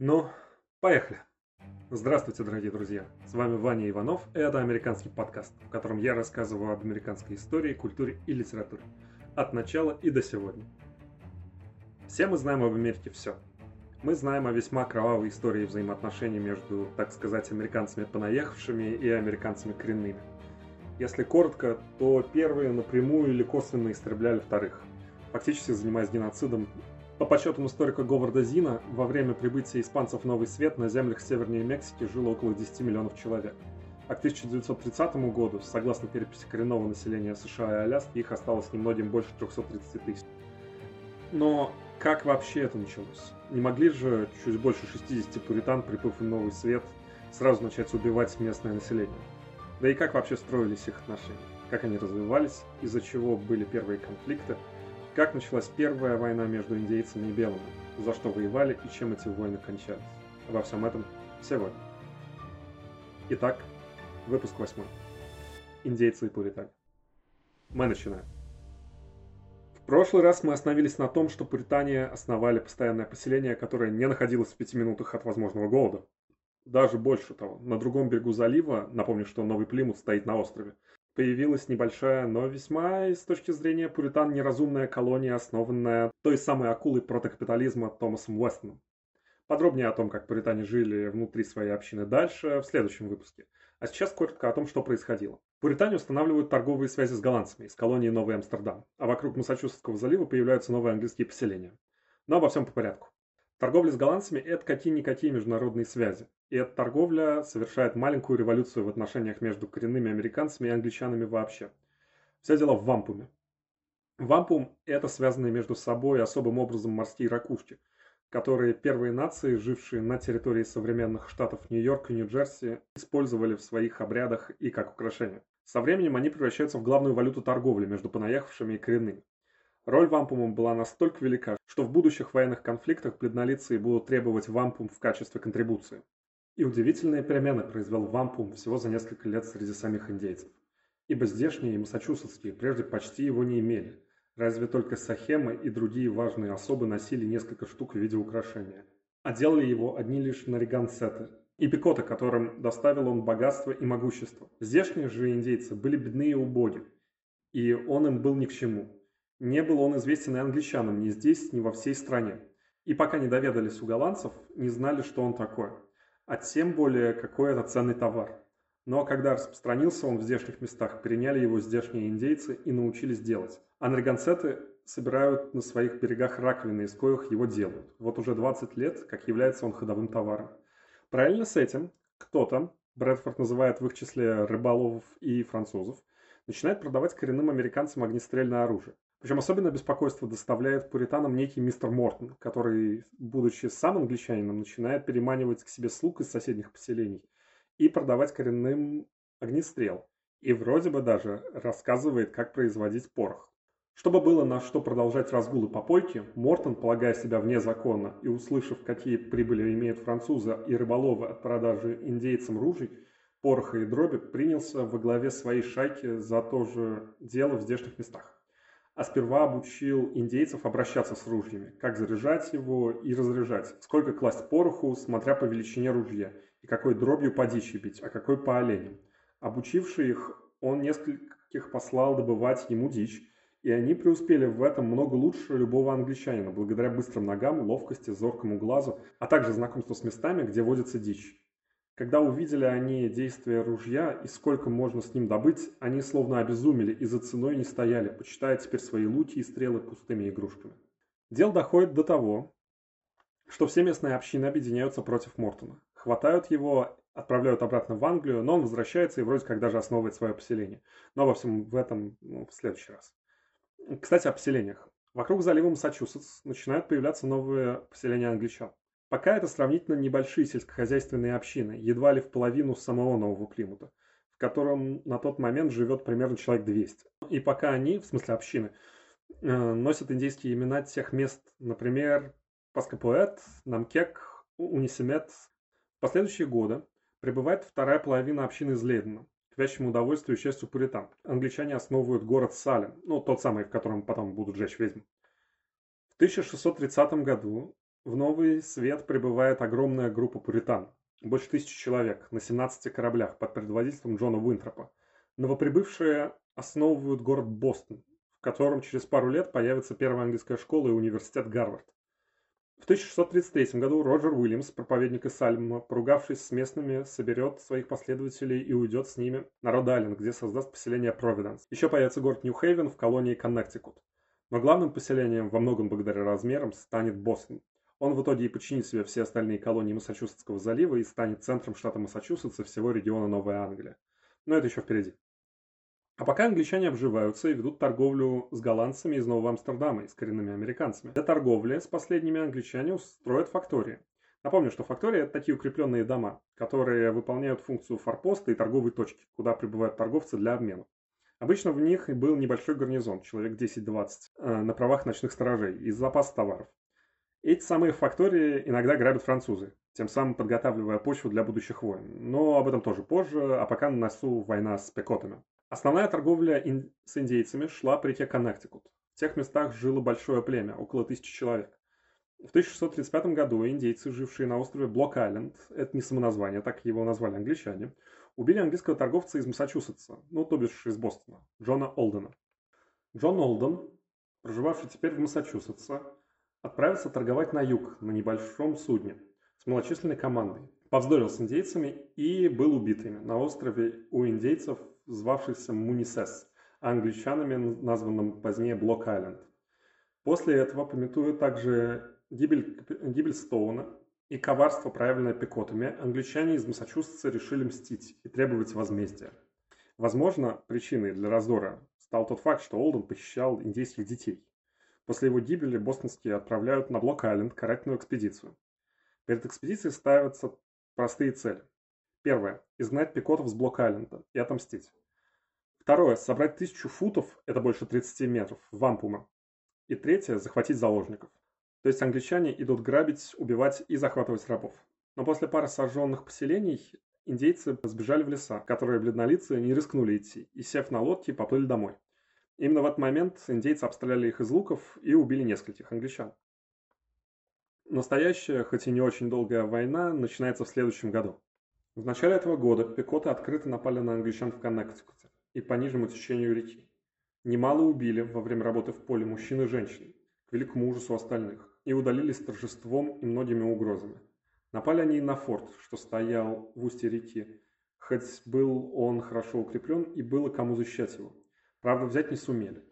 Ну, поехали. Здравствуйте, дорогие друзья. С вами Ваня Иванов, и это американский подкаст, в котором я рассказываю об американской истории, культуре и литературе. От начала и до сегодня. Все мы знаем об Америке все. Мы знаем о весьма кровавой истории взаимоотношений между, так сказать, американцами понаехавшими и американцами коренными. Если коротко, то первые напрямую или косвенно истребляли вторых, фактически занимаясь геноцидом по подсчетам историка Говарда Зина, во время прибытия испанцев в Новый Свет на землях севернее Мексики жило около 10 миллионов человек. А к 1930 году, согласно переписи коренного населения США и Аляски, их осталось немногим больше 330 тысяч. Но как вообще это началось? Не могли же чуть больше 60 пуритан, приплыв в Новый Свет, сразу начать убивать местное население? Да и как вообще строились их отношения? Как они развивались, из-за чего были первые конфликты – как началась первая война между индейцами и белыми? За что воевали и чем эти войны кончались? Обо всем этом сегодня. Итак, выпуск восьмой. Индейцы и пуритане. Мы начинаем. В прошлый раз мы остановились на том, что пуритане основали постоянное поселение, которое не находилось в пяти минутах от возможного голода. Даже больше того, на другом берегу залива, напомню, что Новый Плимут стоит на острове, появилась небольшая, но весьма, с точки зрения пуритан, неразумная колония, основанная той самой акулой протокапитализма Томасом Уэстоном. Подробнее о том, как пуритане жили внутри своей общины дальше, в следующем выпуске. А сейчас коротко о том, что происходило. Пуритане устанавливают торговые связи с голландцами из колонии Новый Амстердам, а вокруг Массачусетского залива появляются новые английские поселения. Но обо всем по порядку. Торговля с голландцами – это какие-никакие международные связи. И эта торговля совершает маленькую революцию в отношениях между коренными американцами и англичанами вообще. Все дело в вампуме. Вампум – это связанные между собой особым образом морские ракушки, которые первые нации, жившие на территории современных штатов Нью-Йорк и Нью-Джерси, использовали в своих обрядах и как украшения. Со временем они превращаются в главную валюту торговли между понаехавшими и коренными. Роль вампума была настолько велика, что в будущих военных конфликтах бледнолицые будут требовать вампум в качестве контрибуции. И удивительные перемены произвел вампум всего за несколько лет среди самих индейцев. Ибо здешние и массачусетские прежде почти его не имели. Разве только сахемы и другие важные особы носили несколько штук в виде украшения. А делали его одни лишь наригансеты и пикоты, которым доставил он богатство и могущество. Здешние же индейцы были бедны и убоги, и он им был ни к чему. Не был он известен и англичанам ни здесь, ни во всей стране. И пока не доведались у голландцев, не знали, что он такой. А тем более, какой это ценный товар. Но когда распространился он в здешних местах, переняли его здешние индейцы и научились делать. А наригансеты собирают на своих берегах раковины, из коих его делают. Вот уже 20 лет, как является он ходовым товаром. Параллельно с этим кто-то, Брэдфорд называет в их числе рыболовов и французов, начинает продавать коренным американцам огнестрельное оружие. Причем особенно беспокойство доставляет пуританам некий мистер Мортон, который, будучи сам англичанином, начинает переманивать к себе слуг из соседних поселений и продавать коренным огнестрел. И вроде бы даже рассказывает, как производить порох. Чтобы было на что продолжать разгулы по пойке, Мортон, полагая себя вне закона и услышав, какие прибыли имеют французы и рыболовы от продажи индейцам ружей, пороха и дроби, принялся во главе своей шайки за то же дело в здешних местах а сперва обучил индейцев обращаться с ружьями, как заряжать его и разряжать, сколько класть пороху, смотря по величине ружья, и какой дробью по дичи бить, а какой по оленям. Обучивший их, он нескольких послал добывать ему дичь, и они преуспели в этом много лучше любого англичанина, благодаря быстрым ногам, ловкости, зоркому глазу, а также знакомству с местами, где водится дичь. Когда увидели они действия ружья и сколько можно с ним добыть, они словно обезумели и за ценой не стояли, почитая теперь свои луки и стрелы пустыми игрушками. Дело доходит до того, что все местные общины объединяются против Мортона. Хватают его, отправляют обратно в Англию, но он возвращается и вроде как даже основывает свое поселение. Но во всем в этом ну, в следующий раз. Кстати, о поселениях. Вокруг залива Массачусетс начинают появляться новые поселения англичан. Пока это сравнительно небольшие сельскохозяйственные общины, едва ли в половину самого Нового Плимута, в котором на тот момент живет примерно человек 200. И пока они, в смысле общины, э, носят индейские имена тех мест, например, Паскапуэт, Намкек, Унисимет. В последующие годы прибывает вторая половина общины из Лейдена, к вящему удовольствию и счастью пуритан. Англичане основывают город Салем, ну, тот самый, в котором потом будут жечь ведьм. В 1630 году в Новый Свет прибывает огромная группа пуритан, больше тысячи человек, на 17 кораблях под предводительством Джона Уинтропа. Новоприбывшие основывают город Бостон, в котором через пару лет появится первая английская школа и университет Гарвард. В 1633 году Роджер Уильямс, проповедник из Сальма, поругавшись с местными, соберет своих последователей и уйдет с ними на Род-Айленд, где создаст поселение Провиденс. Еще появится город Нью-Хейвен в колонии Коннектикут. Но главным поселением, во многом благодаря размерам, станет Бостон. Он в итоге и подчинит себе все остальные колонии Массачусетского залива и станет центром штата Массачусетс и всего региона Новая Англия. Но это еще впереди. А пока англичане обживаются и ведут торговлю с голландцами из Нового Амстердама и с коренными американцами. Для торговли с последними англичане устроят фактории. Напомню, что фактории – это такие укрепленные дома, которые выполняют функцию форпоста и торговой точки, куда прибывают торговцы для обмена. Обычно в них был небольшой гарнизон, человек 10-20, э, на правах ночных сторожей, из запаса товаров. Эти самые фактории иногда грабят французы, тем самым подготавливая почву для будущих войн. Но об этом тоже позже, а пока на носу война с пекотами. Основная торговля ин- с индейцами шла по реке Коннектикут. В тех местах жило большое племя, около тысячи человек. В 1635 году индейцы, жившие на острове Блок-Айленд, это не самоназвание, так его назвали англичане, убили английского торговца из Массачусетса, ну, то бишь из Бостона, Джона Олдена. Джон Олден, проживавший теперь в Массачусетсе, отправился торговать на юг на небольшом судне с малочисленной командой. Повздорил с индейцами и был убитыми на острове у индейцев звавшийся Мунисес, а англичанами названным позднее Блок-Айленд. После этого, пометуя также гибель, гибель Стоуна и коварство, проявленное пикотами, англичане из Массачусетса решили мстить и требовать возмездия. Возможно, причиной для раздора стал тот факт, что Олден похищал индейских детей. После его гибели бостонские отправляют на Блок-Айленд карательную экспедицию. Перед экспедицией ставятся простые цели. Первое. Изгнать пикотов с Блок-Айленда и отомстить. Второе. Собрать тысячу футов, это больше 30 метров, вампума. И третье. Захватить заложников. То есть англичане идут грабить, убивать и захватывать рабов. Но после пары сожженных поселений индейцы сбежали в леса, которые бледнолицые не рискнули идти, и, сев на лодки, поплыли домой. Именно в этот момент индейцы обстреляли их из луков и убили нескольких англичан. Настоящая, хоть и не очень долгая война, начинается в следующем году. В начале этого года пекоты открыто напали на англичан в Коннектикуте и по нижнему течению реки. Немало убили во время работы в поле мужчин и женщин, к великому ужасу остальных, и удалились торжеством и многими угрозами. Напали они и на форт, что стоял в устье реки, хоть был он хорошо укреплен и было кому защищать его. Правда, взять не сумели.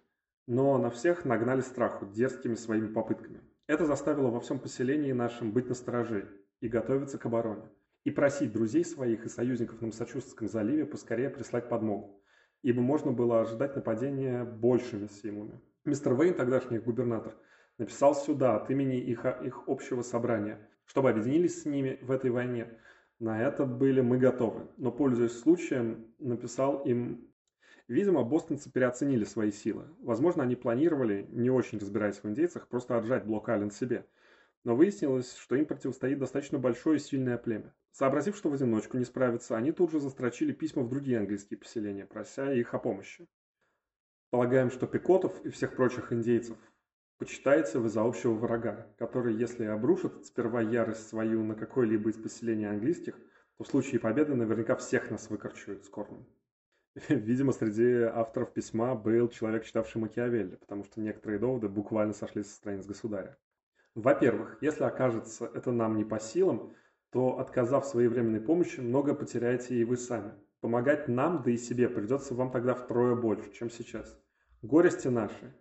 Но на всех нагнали страху дерзкими своими попытками. Это заставило во всем поселении нашем быть настороже и готовиться к обороне и просить друзей своих и союзников на Массачусетском заливе поскорее прислать подмогу, ибо можно было ожидать нападения большими силами. Мистер Вейн, тогдашний губернатор, написал сюда от имени их, их общего собрания, чтобы объединились с ними в этой войне. На это были мы готовы, но, пользуясь случаем, написал им Видимо, бостонцы переоценили свои силы. Возможно, они планировали, не очень разбираясь в индейцах, просто отжать Блок-Айленд себе. Но выяснилось, что им противостоит достаточно большое и сильное племя. Сообразив, что в одиночку не справиться, они тут же застрочили письма в другие английские поселения, прося их о помощи. Полагаем, что Пикотов и всех прочих индейцев почитаете вы за общего врага, который, если обрушит сперва ярость свою на какое-либо из поселений английских, то в случае победы наверняка всех нас выкорчует с корнем. Видимо, среди авторов письма был человек, читавший Макиавелли, потому что некоторые доводы буквально сошли со страниц государя. Во-первых, если окажется это нам не по силам, то, отказав своевременной помощи, много потеряете и вы сами. Помогать нам, да и себе, придется вам тогда втрое больше, чем сейчас. Горести наши,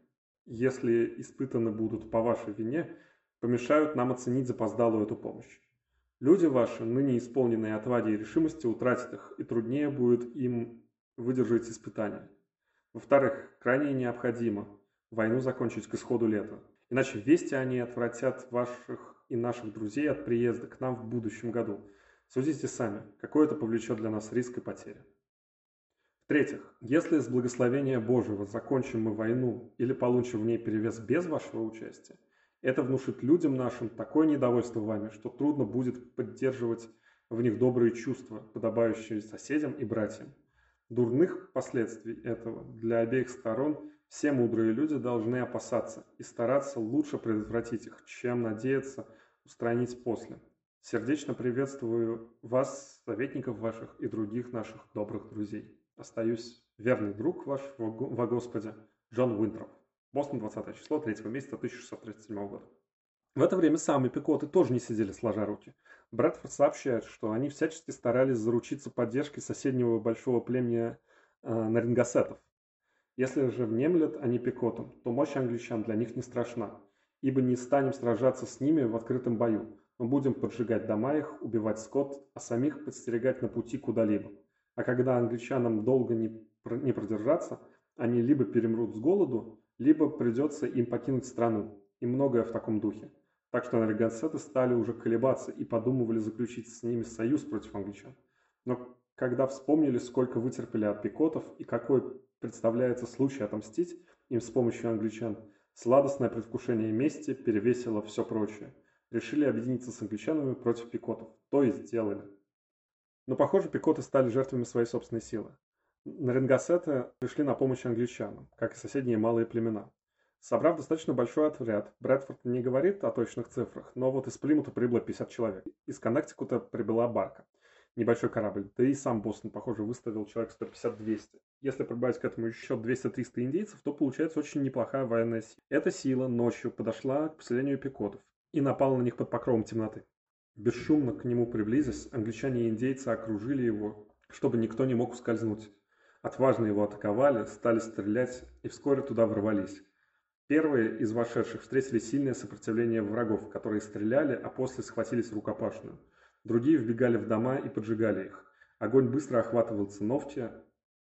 если испытаны будут по вашей вине, помешают нам оценить запоздалую эту помощь. Люди ваши, ныне исполненные отваги и решимости, утратят их, и труднее будет им выдержать испытания. Во-вторых, крайне необходимо войну закончить к исходу лета. Иначе вести они отвратят ваших и наших друзей от приезда к нам в будущем году. Судите сами, какой это повлечет для нас риск и потери. В-третьих, если с благословения Божьего закончим мы войну или получим в ней перевес без вашего участия, это внушит людям нашим такое недовольство вами, что трудно будет поддерживать в них добрые чувства, подобающие соседям и братьям. Дурных последствий этого для обеих сторон все мудрые люди должны опасаться и стараться лучше предотвратить их, чем надеяться устранить после. Сердечно приветствую вас, советников ваших и других наших добрых друзей. Остаюсь верный друг ваш во Господе, Джон Уинтроп. Бостон, 20 число, 3 месяца 1637 года. В это время сами пикоты тоже не сидели сложа руки. Брэдфорд сообщает, что они всячески старались заручиться поддержкой соседнего большого племени э, нарингасетов. Если же внемлят они пикотам, то мощь англичан для них не страшна, ибо не станем сражаться с ними в открытом бою. Мы будем поджигать дома их, убивать скот, а самих подстерегать на пути куда-либо. А когда англичанам долго не, не продержаться, они либо перемрут с голоду, либо придется им покинуть страну, и многое в таком духе. Так что навигацеты стали уже колебаться и подумывали заключить с ними союз против англичан. Но когда вспомнили, сколько вытерпели от пикотов и какой представляется случай отомстить им с помощью англичан, сладостное предвкушение мести перевесило все прочее. Решили объединиться с англичанами против пикотов. То и сделали. Но, похоже, пикоты стали жертвами своей собственной силы. Наренгасеты пришли на помощь англичанам, как и соседние малые племена. Собрав достаточно большой отряд, Брэдфорд не говорит о точных цифрах, но вот из Плимута прибыло 50 человек. Из Коннектикута прибыла барка. Небольшой корабль. Да и сам Бостон, похоже, выставил человек 150-200. Если прибавить к этому еще 200-300 индейцев, то получается очень неплохая военная сила. Эта сила ночью подошла к поселению пикотов и напала на них под покровом темноты. Бесшумно к нему приблизясь, англичане и индейцы окружили его, чтобы никто не мог ускользнуть. Отважно его атаковали, стали стрелять и вскоре туда ворвались. Первые из вошедших встретили сильное сопротивление врагов, которые стреляли, а после схватились рукопашную. Другие вбегали в дома и поджигали их. Огонь быстро охватывал циновки,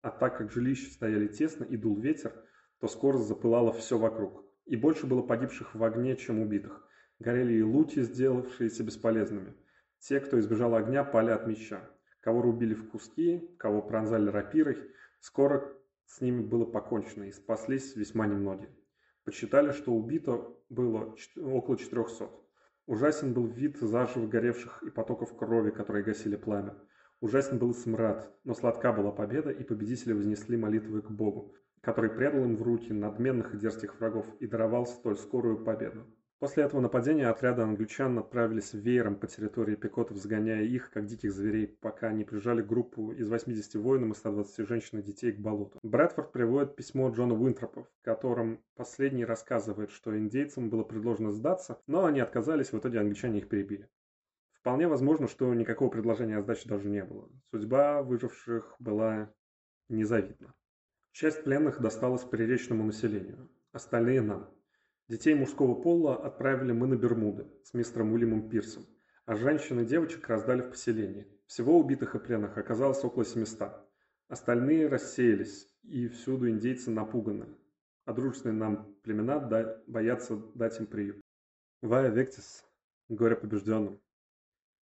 а так как жилища стояли тесно и дул ветер, то скоро запылало все вокруг. И больше было погибших в огне, чем убитых. Горели и луки, сделавшиеся бесполезными. Те, кто избежал огня, пали от меча. Кого рубили в куски, кого пронзали рапирой, скоро с ними было покончено, и спаслись весьма немногие. Подсчитали, что убито было около 400. Ужасен был вид заживо горевших и потоков крови, которые гасили пламя. Ужасен был смрад, но сладка была победа, и победители вознесли молитвы к Богу, который предал им в руки надменных и дерзких врагов и даровал столь скорую победу. После этого нападения отряды англичан отправились веером по территории пикотов, загоняя их, как диких зверей, пока не прижали группу из 80 воинов и 120 женщин и детей к болоту. Брэдфорд приводит письмо Джона Уинтропа, в котором последний рассказывает, что индейцам было предложено сдаться, но они отказались, в итоге англичане их перебили. Вполне возможно, что никакого предложения о сдаче даже не было. Судьба выживших была незавидна. Часть пленных досталась приречному населению, остальные нам – Детей мужского пола отправили мы на Бермуды с мистером Уильямом Пирсом, а женщин и девочек раздали в поселении. Всего убитых и пленных оказалось около 700. Остальные рассеялись, и всюду индейцы напуганы, а дружественные нам племена да, боятся дать им приют. Вая Вектис, горе побежденным.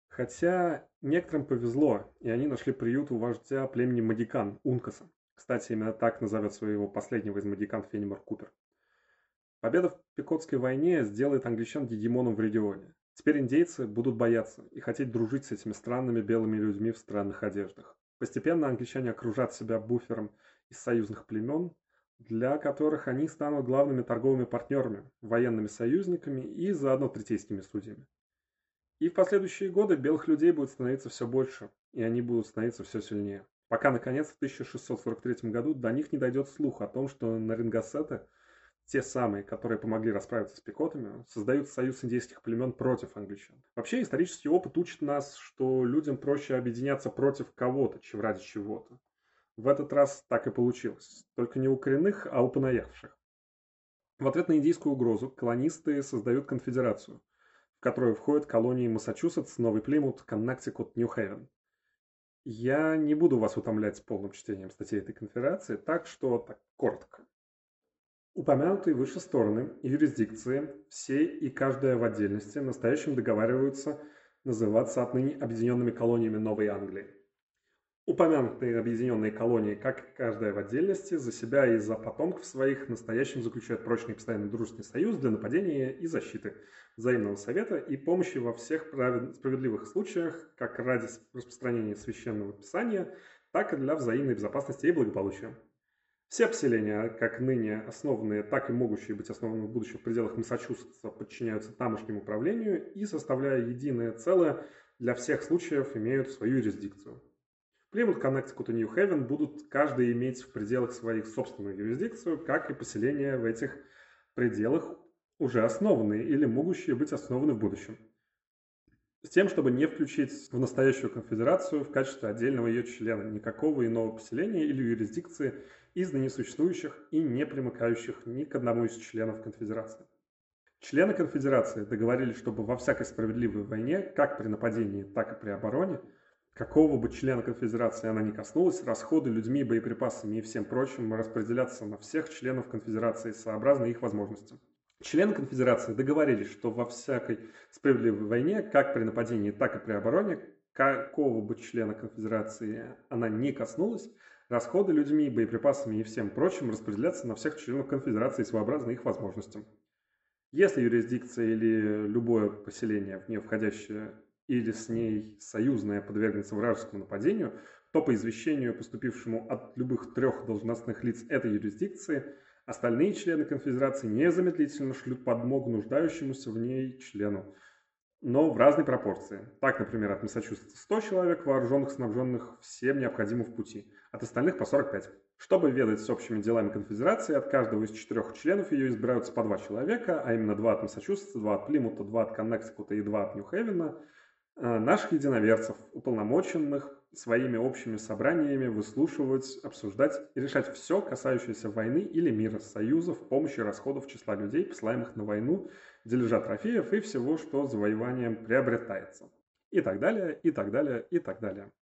Хотя некоторым повезло, и они нашли приют у вождя племени Магикан, Ункаса. Кстати, именно так назовет своего последнего из Магикан Фенимор Купер. Победа в Пикотской войне сделает англичан гегемоном в регионе. Теперь индейцы будут бояться и хотеть дружить с этими странными белыми людьми в странных одеждах. Постепенно англичане окружат себя буфером из союзных племен, для которых они станут главными торговыми партнерами, военными союзниками и заодно третейскими судьями. И в последующие годы белых людей будет становиться все больше, и они будут становиться все сильнее. Пока, наконец, в 1643 году до них не дойдет слух о том, что Нарингасеты – те самые, которые помогли расправиться с пикотами, создают союз индейских племен против англичан. Вообще исторический опыт учит нас, что людям проще объединяться против кого-то, чем ради чего-то. В этот раз так и получилось. Только не у коренных, а у понаехавших. В ответ на индийскую угрозу колонисты создают конфедерацию, в которую входят колонии Массачусетс, Новый Плимут, Коннектикут, Нью-Хейвен. Я не буду вас утомлять с полным чтением статей этой конфедерации, так что так коротко. Упомянутые выше стороны юрисдикции, все и каждая в отдельности, настоящим договариваются называться отныне объединенными колониями Новой Англии. Упомянутые объединенные колонии, как каждая в отдельности, за себя и за потомков своих настоящим заключают прочный постоянный дружественный союз для нападения и защиты, взаимного совета и помощи во всех справедливых случаях, как ради распространения священного писания, так и для взаимной безопасности и благополучия. Все поселения, как ныне основанные, так и могущие быть основаны в будущем в пределах Массачусетса, подчиняются тамошнему управлению и, составляя единое целое, для всех случаев имеют свою юрисдикцию. Плимут, Коннектикут и Нью-Хевен будут каждый иметь в пределах своих собственную юрисдикцию, как и поселения в этих пределах уже основанные или могущие быть основаны в будущем. С тем, чтобы не включить в настоящую конфедерацию в качестве отдельного ее члена никакого иного поселения или юрисдикции из ныне существующих и не примыкающих ни к одному из членов конфедерации. Члены конфедерации договорились, чтобы во всякой справедливой войне, как при нападении, так и при обороне, какого бы члена конфедерации она ни коснулась, расходы людьми, боеприпасами и всем прочим распределяться на всех членов конфедерации сообразно их возможностям. Члены конфедерации договорились, что во всякой справедливой войне, как при нападении, так и при обороне, какого бы члена конфедерации она ни коснулась, расходы людьми, боеприпасами и всем прочим распределяться на всех членов конфедерации своеобразно их возможностям. Если юрисдикция или любое поселение, в нее входящее или с ней союзная подвергнется вражескому нападению, то по извещению, поступившему от любых трех должностных лиц этой юрисдикции, остальные члены конфедерации незамедлительно шлют подмогу нуждающемуся в ней члену, но в разной пропорции. Так, например, от Массачусетса 100 человек, вооруженных, снабженных всем необходимым в пути, от остальных по 45. Чтобы ведать с общими делами конфедерации, от каждого из четырех членов ее избираются по два человека, а именно два от Массачусетса, два от Плимута, два от Коннектикута и два от Нью-Хевена – Э, наших единоверцев, уполномоченных своими общими собраниями выслушивать, обсуждать и решать все, касающееся войны или мира, союзов, помощи, расходов, числа людей, посылаемых на войну, дележа трофеев и всего, что завоеванием приобретается. И так далее, и так далее, и так далее.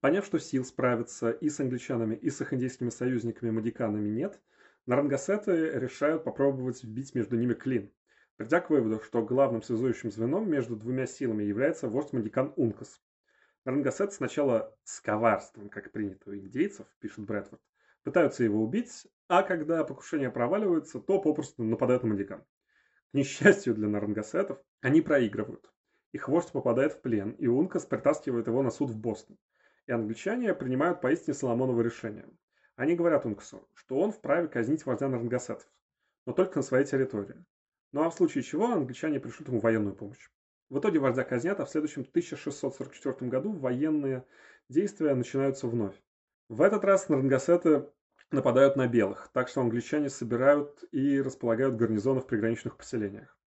Поняв, что сил справиться и с англичанами, и с их индейскими союзниками-мадиканами нет, нарангасеты решают попробовать вбить между ними клин – придя к выводу, что главным связующим звеном между двумя силами является вождь Мадикан Ункас. Рангасет сначала с коварством, как принято у индейцев, пишет Брэдфорд, пытаются его убить, а когда покушение проваливается, то попросту нападают на Мадикан. К несчастью для Нарангасетов, они проигрывают. Их вождь попадает в плен, и Ункас притаскивает его на суд в Бостон. И англичане принимают поистине Соломоново решение. Они говорят Ункасу, что он вправе казнить вождя Нарангасетов, но только на своей территории. Ну а в случае чего англичане пришлют ему военную помощь. В итоге вождя казнят, а в следующем 1644 году военные действия начинаются вновь. В этот раз Нарангасеты нападают на белых, так что англичане собирают и располагают гарнизоны в приграничных поселениях.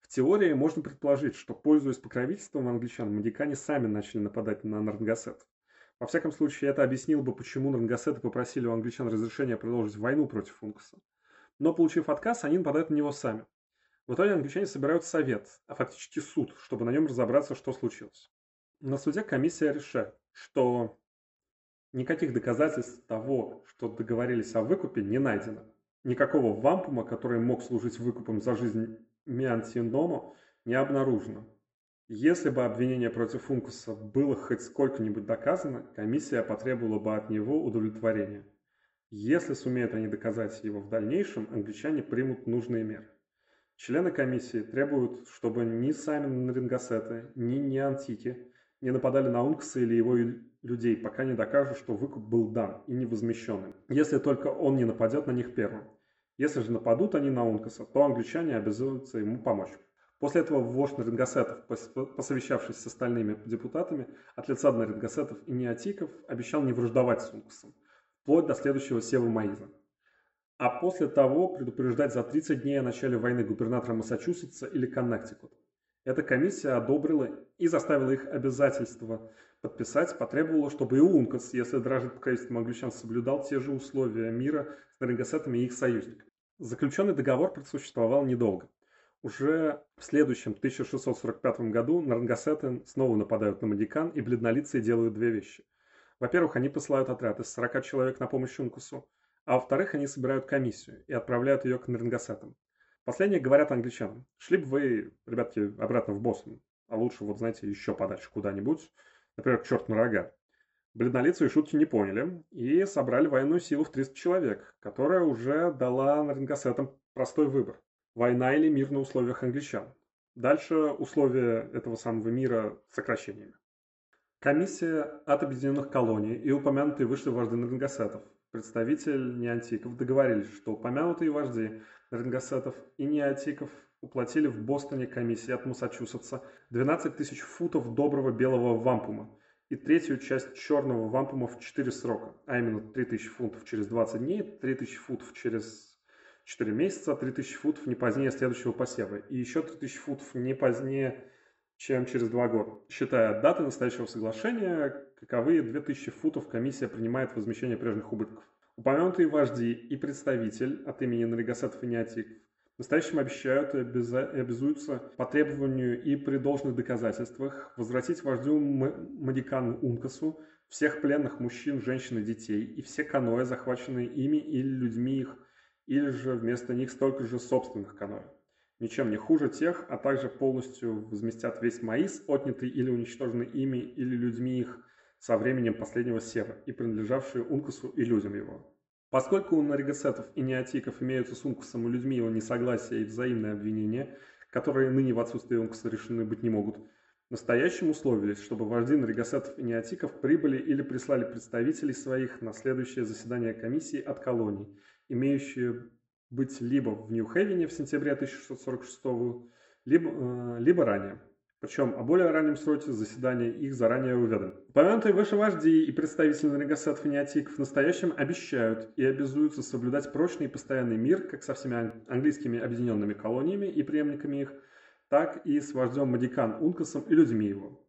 В теории можно предположить, что, пользуясь покровительством англичан, мадикане сами начали нападать на Нарангасет. Во всяком случае, это объяснило бы, почему Нарангасеты попросили у англичан разрешения продолжить войну против Функуса. Но, получив отказ, они нападают на него сами. В итоге англичане собирают совет, а фактически суд, чтобы на нем разобраться, что случилось. На суде комиссия решает, что никаких доказательств того, что договорились о выкупе, не найдено. Никакого вампума, который мог служить выкупом за жизнь Миантиномо, не обнаружено. Если бы обвинение против Функуса было хоть сколько-нибудь доказано, комиссия потребовала бы от него удовлетворения. Если сумеют они доказать его в дальнейшем, англичане примут нужные меры. Члены комиссии требуют, чтобы ни сами Нарингасеты, ни Неантики не нападали на Ункса или его людей, пока не докажут, что выкуп был дан и не возмещенным, если только он не нападет на них первым. Если же нападут они на Ункаса, то англичане обязуются ему помочь. После этого вождь Нарингасетов, посовещавшись с остальными депутатами, от лица Нарингасетов и Неотиков обещал не враждовать с Ункасом, вплоть до следующего Сева Маиза а после того предупреждать за 30 дней о начале войны губернатора Массачусетса или Коннектикут. Эта комиссия одобрила и заставила их обязательства подписать, потребовала, чтобы и УНКОС, если дорожит покровительством англичан, соблюдал те же условия мира с Нарингасетами и их союзниками. Заключенный договор просуществовал недолго. Уже в следующем 1645 году Нарангасеты снова нападают на Мадикан и бледнолицые делают две вещи. Во-первых, они посылают отряд из 40 человек на помощь Ункусу, а во-вторых, они собирают комиссию и отправляют ее к Нарингасетам. Последние говорят англичанам, шли бы вы, ребятки, обратно в Бостон, а лучше, вот знаете, еще подальше куда-нибудь, например, к черту на рога. Бледнолицые шутки не поняли и собрали военную силу в 300 человек, которая уже дала Нарингасетам простой выбор. Война или мир на условиях англичан. Дальше условия этого самого мира сокращениями. Комиссия от объединенных колоний и упомянутые вышли вожди Нарингасетов представитель неантиков договорились, что упомянутые вожди Рингасетов и неантиков уплатили в Бостоне комиссии от Массачусетса 12 тысяч футов доброго белого вампума и третью часть черного вампума в 4 срока, а именно 3000 фунтов через 20 дней, 3000 футов через 4 месяца, 3000 футов не позднее следующего посева и еще 3000 футов не позднее, чем через 2 года. Считая даты настоящего соглашения, каковые 2000 футов комиссия принимает возмещение прежних убытков. Упомянутые вожди и представитель от имени Наригасетов и Неотиков в настоящем обещают и обязуются по требованию и при должных доказательствах возвратить вождю Мадикану Ункасу всех пленных мужчин, женщин и детей и все каноэ, захваченные ими или людьми их, или же вместо них столько же собственных каноэ. Ничем не хуже тех, а также полностью возместят весь маис, отнятый или уничтоженный ими или людьми их со временем последнего сева и принадлежавший Ункасу и людям его. Поскольку у наригасетов и неотиков имеются с Ункусом и людьми его несогласия и взаимные обвинения, которые ныне в отсутствии Ункуса решены быть не могут, настоящим условились, чтобы вожди наригасетов и неотиков прибыли или прислали представителей своих на следующее заседание комиссии от колоний, имеющие быть либо в Нью-Хевене в сентябре 1646, либо, э, либо ранее. Причем о более раннем сроке заседания их заранее уведомлены. Упомянутые выше вожди и представители Негасет фанатиков в настоящем обещают и обязуются соблюдать прочный и постоянный мир как со всеми английскими объединенными колониями и преемниками их, так и с вождем Мадикан Ункасом и людьми его.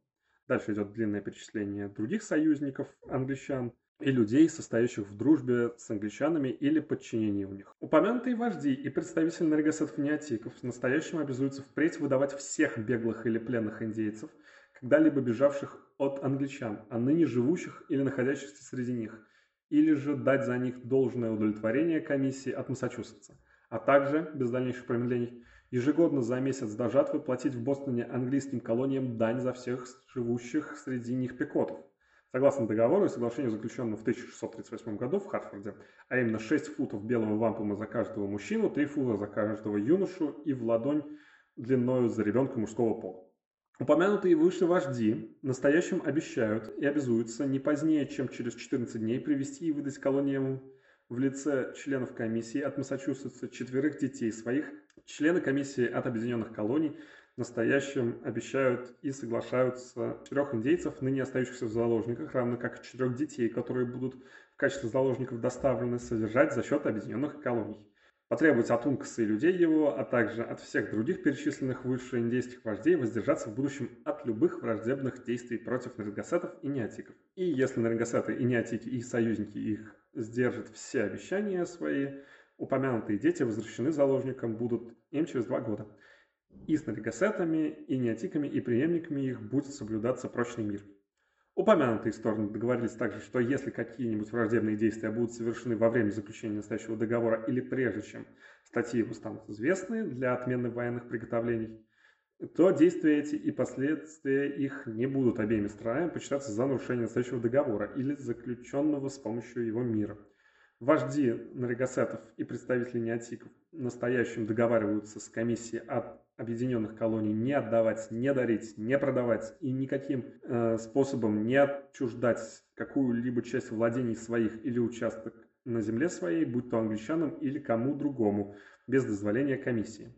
Дальше идет длинное перечисление других союзников англичан – и людей, состоящих в дружбе с англичанами или подчинении у них. Упомянутые вожди и представители наргасетов неотиков в настоящем обязуются впредь выдавать всех беглых или пленных индейцев, когда-либо бежавших от англичан, а ныне живущих или находящихся среди них, или же дать за них должное удовлетворение комиссии от Массачусетса, а также, без дальнейших промедлений, ежегодно за месяц до жатвы платить в Бостоне английским колониям дань за всех живущих среди них пекотов, Согласно договору и соглашению, заключенному в 1638 году в Хартфорде, а именно 6 футов белого вампума за каждого мужчину, 3 фута за каждого юношу и в ладонь длиною за ребенка мужского пола. Упомянутые выше вожди настоящим обещают и обязуются не позднее, чем через 14 дней привести и выдать колониям в лице членов комиссии от Массачусетса четверых детей своих, члены комиссии от Объединенных колоний – настоящем обещают и соглашаются четырех индейцев, ныне остающихся в заложниках, равно как четырех детей, которые будут в качестве заложников доставлены содержать за счет объединенных колоний. Потребовать от Ункаса и людей его, а также от всех других перечисленных выше индейских вождей воздержаться в будущем от любых враждебных действий против наргасетов и неотиков. И если наргасеты и неотики и союзники их сдержат все обещания свои, упомянутые дети возвращены заложникам будут им через два года и с нарикосетами, и неотиками, и преемниками их будет соблюдаться прочный мир. Упомянутые стороны договорились также, что если какие-нибудь враждебные действия будут совершены во время заключения настоящего договора или прежде чем статьи его станут известны для отмены военных приготовлений, то действия эти и последствия их не будут обеими сторонами почитаться за нарушение настоящего договора или заключенного с помощью его мира. Вожди наригасетов и представители неотиков настоящим договариваются с комиссией от объединенных колоний не отдавать, не дарить, не продавать и никаким э, способом не отчуждать какую-либо часть владений своих или участок на земле своей, будь то англичанам или кому другому, без дозволения комиссии.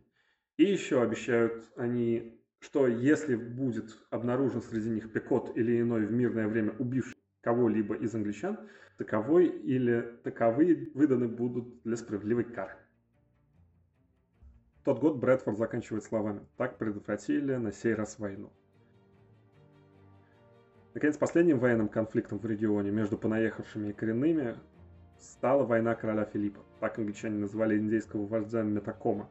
И еще обещают они, что если будет обнаружен среди них пекот или иной в мирное время убивший кого-либо из англичан, таковой или таковые выданы будут для справедливой кары тот год Брэдфорд заканчивает словами «Так предотвратили на сей раз войну». Наконец, последним военным конфликтом в регионе между понаехавшими и коренными стала война короля Филиппа. Так англичане называли индейского вождя Метакома.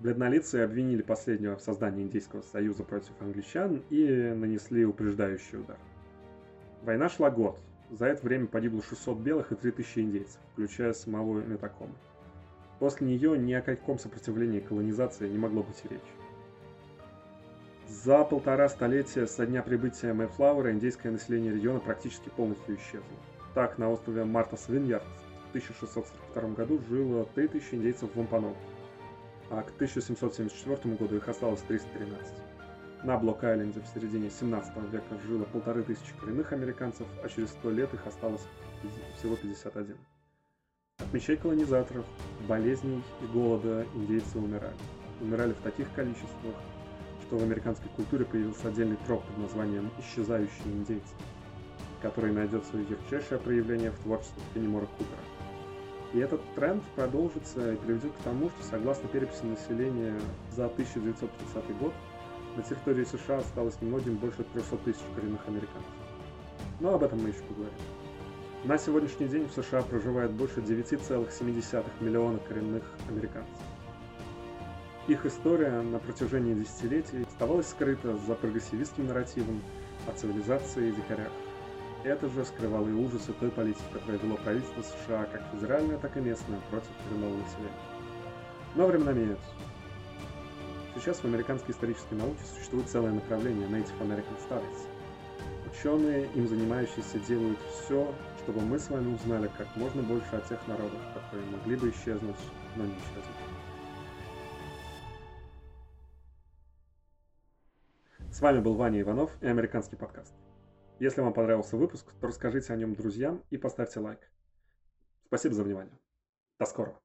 Бледнолицые обвинили последнего в создании Индийского союза против англичан и нанесли упреждающий удар. Война шла год. За это время погибло 600 белых и 3000 индейцев, включая самого Метакома. После нее ни о каком сопротивлении колонизации не могло быть и речи. За полтора столетия со дня прибытия Мэйфлауэра индейское население региона практически полностью исчезло. Так, на острове Мартас Виньярд в 1642 году жило 3000 индейцев в Лампано, а к 1774 году их осталось 313. На Блок-Айленде в середине 17 века жило полторы тысячи коренных американцев, а через 100 лет их осталось всего 51. От мечей колонизаторов, болезней и голода индейцы умирали. Умирали в таких количествах, что в американской культуре появился отдельный троп под названием «Исчезающие индейцы», который найдет свое ярчайшее проявление в творчестве Фенемора Купера. И этот тренд продолжится и приведет к тому, что согласно переписи населения за 1930 год на территории США осталось немногим больше 300 тысяч коренных американцев. Но об этом мы еще поговорим. На сегодняшний день в США проживает больше 9,7 миллиона коренных американцев. Их история на протяжении десятилетий оставалась скрыта за прогрессивистским нарративом о цивилизации и дикарях. Это же скрывало и ужасы той политики, которая вело правительство США как федеральное, так и местное против коренного населения. Но времена меняются. Сейчас в американской исторической науке существует целое направление Native American Studies. Ученые, им занимающиеся, делают все, чтобы мы с вами узнали как можно больше о тех народах, которые могли бы исчезнуть, но не исчезнут. С вами был Ваня Иванов и Американский подкаст. Если вам понравился выпуск, то расскажите о нем друзьям и поставьте лайк. Спасибо за внимание. До скорого.